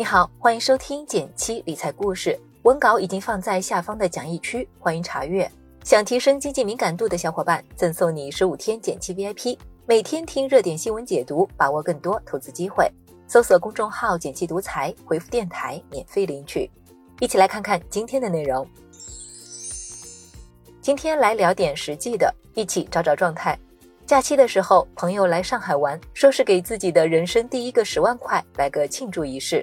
你好，欢迎收听减七理财故事，文稿已经放在下方的讲义区，欢迎查阅。想提升经济敏感度的小伙伴，赠送你十五天减七 VIP，每天听热点新闻解读，把握更多投资机会。搜索公众号“减七独裁，回复“电台”免费领取。一起来看看今天的内容。今天来聊点实际的，一起找找状态。假期的时候，朋友来上海玩，说是给自己的人生第一个十万块来个庆祝仪式。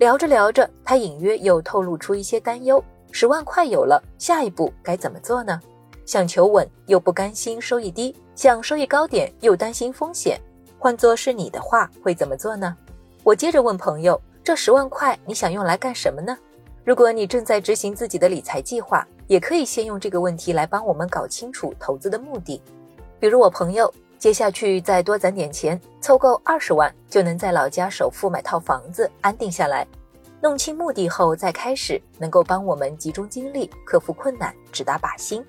聊着聊着，他隐约又透露出一些担忧：十万块有了，下一步该怎么做呢？想求稳又不甘心收益低，想收益高点又担心风险。换作是你的话，会怎么做呢？我接着问朋友：这十万块你想用来干什么呢？如果你正在执行自己的理财计划，也可以先用这个问题来帮我们搞清楚投资的目的。比如我朋友接下去再多攒点钱，凑够二十万就能在老家首付买套房子，安定下来。弄清目的后再开始，能够帮我们集中精力克服困难，直达靶心。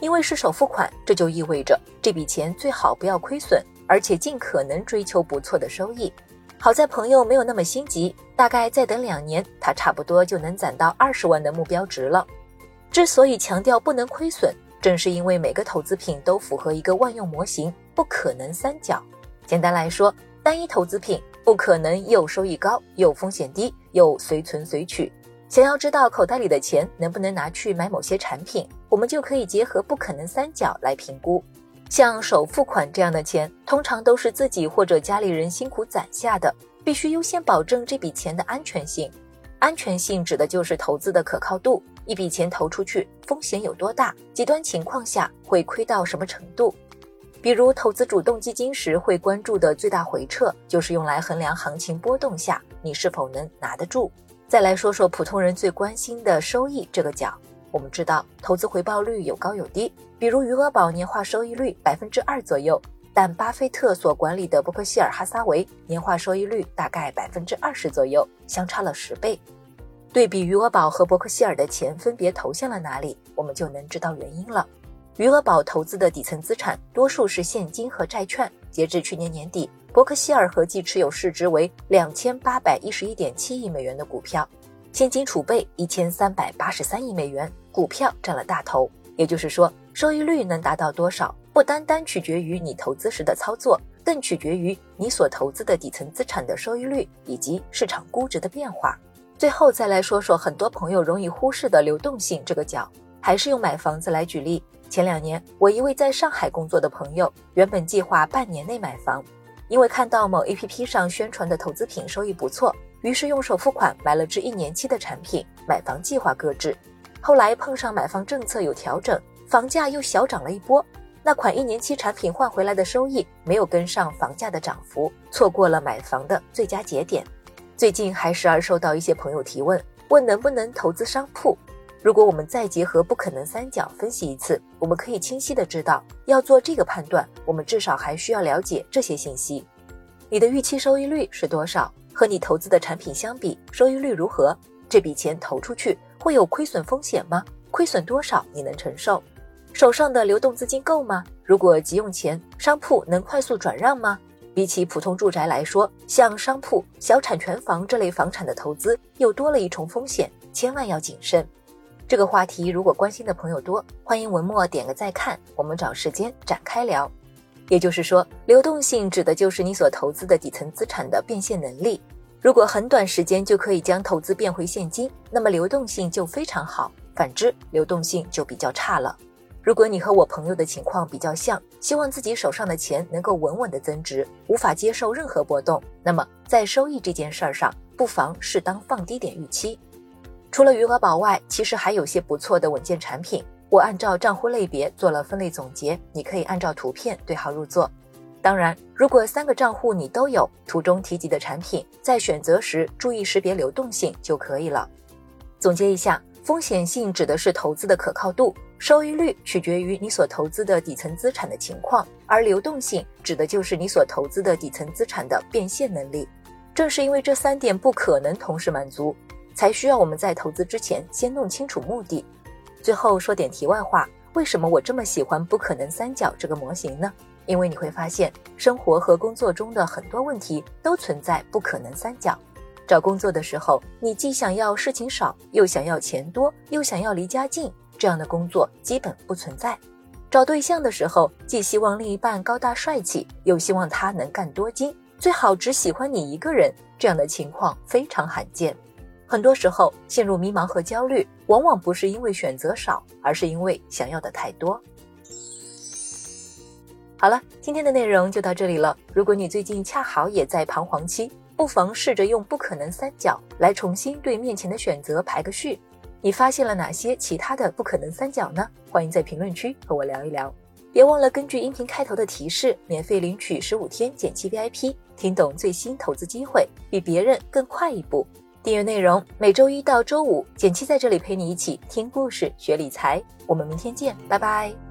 因为是首付款，这就意味着这笔钱最好不要亏损，而且尽可能追求不错的收益。好在朋友没有那么心急，大概再等两年，他差不多就能攒到二十万的目标值了。之所以强调不能亏损。正是因为每个投资品都符合一个万用模型，不可能三角。简单来说，单一投资品不可能又收益高又风险低又随存随取。想要知道口袋里的钱能不能拿去买某些产品，我们就可以结合不可能三角来评估。像首付款这样的钱，通常都是自己或者家里人辛苦攒下的，必须优先保证这笔钱的安全性。安全性指的就是投资的可靠度。一笔钱投出去，风险有多大？极端情况下会亏到什么程度？比如投资主动基金时会关注的最大回撤，就是用来衡量行情波动下你是否能拿得住。再来说说普通人最关心的收益这个角，我们知道投资回报率有高有低，比如余额宝年化收益率百分之二左右，但巴菲特所管理的伯克希尔哈撒韦年化收益率大概百分之二十左右，相差了十倍。对比余额宝和伯克希尔的钱分别投向了哪里，我们就能知道原因了。余额宝投资的底层资产多数是现金和债券，截至去年年底，伯克希尔合计持有市值为两千八百一十一点七亿美元的股票，现金储备一千三百八十三亿美元，股票占了大头。也就是说，收益率能达到多少，不单单取决于你投资时的操作，更取决于你所投资的底层资产的收益率以及市场估值的变化。最后再来说说很多朋友容易忽视的流动性这个角，还是用买房子来举例。前两年，我一位在上海工作的朋友，原本计划半年内买房，因为看到某 APP 上宣传的投资品收益不错，于是用首付款买了至一年期的产品，买房计划搁置。后来碰上买房政策有调整，房价又小涨了一波，那款一年期产品换回来的收益没有跟上房价的涨幅，错过了买房的最佳节点。最近还时而收到一些朋友提问，问能不能投资商铺。如果我们再结合不可能三角分析一次，我们可以清晰的知道，要做这个判断，我们至少还需要了解这些信息：你的预期收益率是多少？和你投资的产品相比，收益率如何？这笔钱投出去会有亏损风险吗？亏损多少你能承受？手上的流动资金够吗？如果急用钱，商铺能快速转让吗？比起普通住宅来说，像商铺、小产权房这类房产的投资又多了一重风险，千万要谨慎。这个话题如果关心的朋友多，欢迎文末点个再看，我们找时间展开聊。也就是说，流动性指的就是你所投资的底层资产的变现能力。如果很短时间就可以将投资变回现金，那么流动性就非常好；反之，流动性就比较差了。如果你和我朋友的情况比较像，希望自己手上的钱能够稳稳的增值，无法接受任何波动，那么在收益这件事儿上，不妨适当放低点预期。除了余额宝外，其实还有些不错的稳健产品。我按照账户类别做了分类总结，你可以按照图片对号入座。当然，如果三个账户你都有，图中提及的产品，在选择时注意识别流动性就可以了。总结一下。风险性指的是投资的可靠度，收益率取决于你所投资的底层资产的情况，而流动性指的就是你所投资的底层资产的变现能力。正是因为这三点不可能同时满足，才需要我们在投资之前先弄清楚目的。最后说点题外话，为什么我这么喜欢不可能三角这个模型呢？因为你会发现，生活和工作中的很多问题都存在不可能三角。找工作的时候，你既想要事情少，又想要钱多，又想要离家近，这样的工作基本不存在。找对象的时候，既希望另一半高大帅气，又希望他能干多金，最好只喜欢你一个人，这样的情况非常罕见。很多时候陷入迷茫和焦虑，往往不是因为选择少，而是因为想要的太多。好了，今天的内容就到这里了。如果你最近恰好也在彷徨期，不妨试着用不可能三角来重新对面前的选择排个序。你发现了哪些其他的不可能三角呢？欢迎在评论区和我聊一聊。别忘了根据音频开头的提示，免费领取十五天减七 VIP，听懂最新投资机会，比别人更快一步。订阅内容每周一到周五，减七在这里陪你一起听故事、学理财。我们明天见，拜拜。